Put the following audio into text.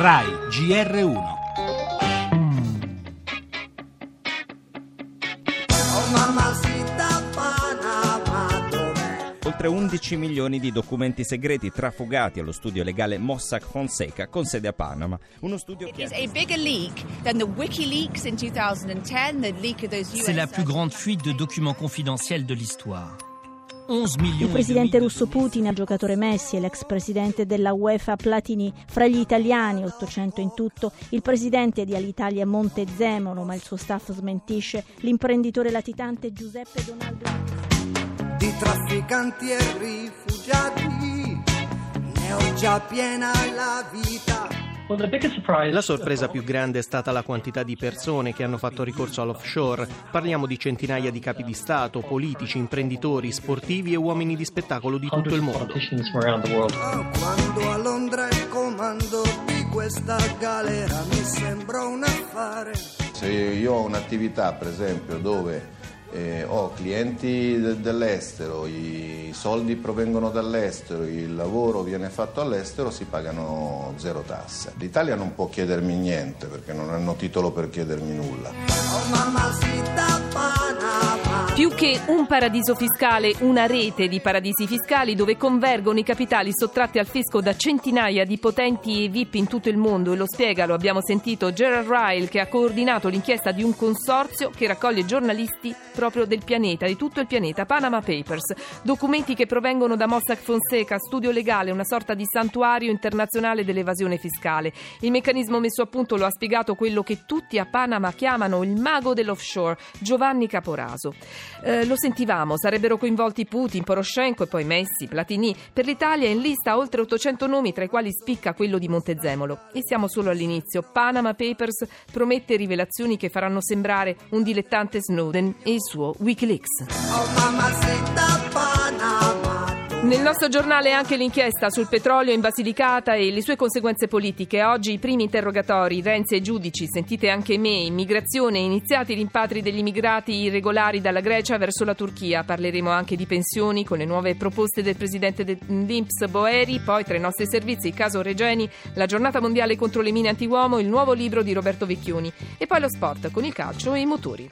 RAI GR1 oltre 11 milioni di documenti segreti trafugati allo studio legale Mossack Fonseca con sede a Panama. Uno studio che C'est la più grande fuite de documents confidentiels de l'histoire. Il presidente russo Putin, il giocatore Messi e l'ex presidente della UEFA Platini. Fra gli italiani, 800 in tutto, il presidente di Alitalia Montezemolo, ma il suo staff smentisce, l'imprenditore latitante Giuseppe Donaldo. Di trafficanti e rifugiati, ne ho già piena la vita. La sorpresa più grande è stata la quantità di persone che hanno fatto ricorso all'offshore. Parliamo di centinaia di capi di Stato, politici, imprenditori, sportivi e uomini di spettacolo di tutto il mondo. Oh, quando a Londra il comando di questa galera mi sembra un affare. Se io ho un'attività, per esempio, dove eh, ho clienti de- dell'estero, i soldi provengono dall'estero, il lavoro viene fatto all'estero, si pagano zero tasse. L'Italia non può chiedermi niente perché non hanno titolo per chiedermi nulla. Oh, più che un paradiso fiscale, una rete di paradisi fiscali dove convergono i capitali sottratti al fisco da centinaia di potenti e VIP in tutto il mondo. E lo spiega, lo abbiamo sentito, Gerald Ryle, che ha coordinato l'inchiesta di un consorzio che raccoglie giornalisti proprio del pianeta, di tutto il pianeta, Panama Papers. Documenti che provengono da Mossack Fonseca, studio legale, una sorta di santuario internazionale dell'evasione fiscale. Il meccanismo messo a punto lo ha spiegato quello che tutti a Panama chiamano il mago dell'offshore, Giovanni Caporaso. Eh, lo sentivamo, sarebbero coinvolti Putin, Poroshenko e poi Messi, Platini. Per l'Italia in lista oltre 800 nomi, tra i quali spicca quello di Montezemolo. E siamo solo all'inizio. Panama Papers promette rivelazioni che faranno sembrare un dilettante Snowden e il suo Wikileaks. Oh, nel nostro giornale anche l'inchiesta sul petrolio in Basilicata e le sue conseguenze politiche. Oggi i primi interrogatori, Renzi e giudici, sentite anche me, immigrazione, iniziati i rimpatri degli immigrati irregolari dalla Grecia verso la Turchia. Parleremo anche di pensioni con le nuove proposte del presidente dell'Inps Boeri, poi tra i nostri servizi il caso Regeni, la giornata mondiale contro le mine antiuomo, il nuovo libro di Roberto Vecchioni e poi lo sport con il calcio e i motori.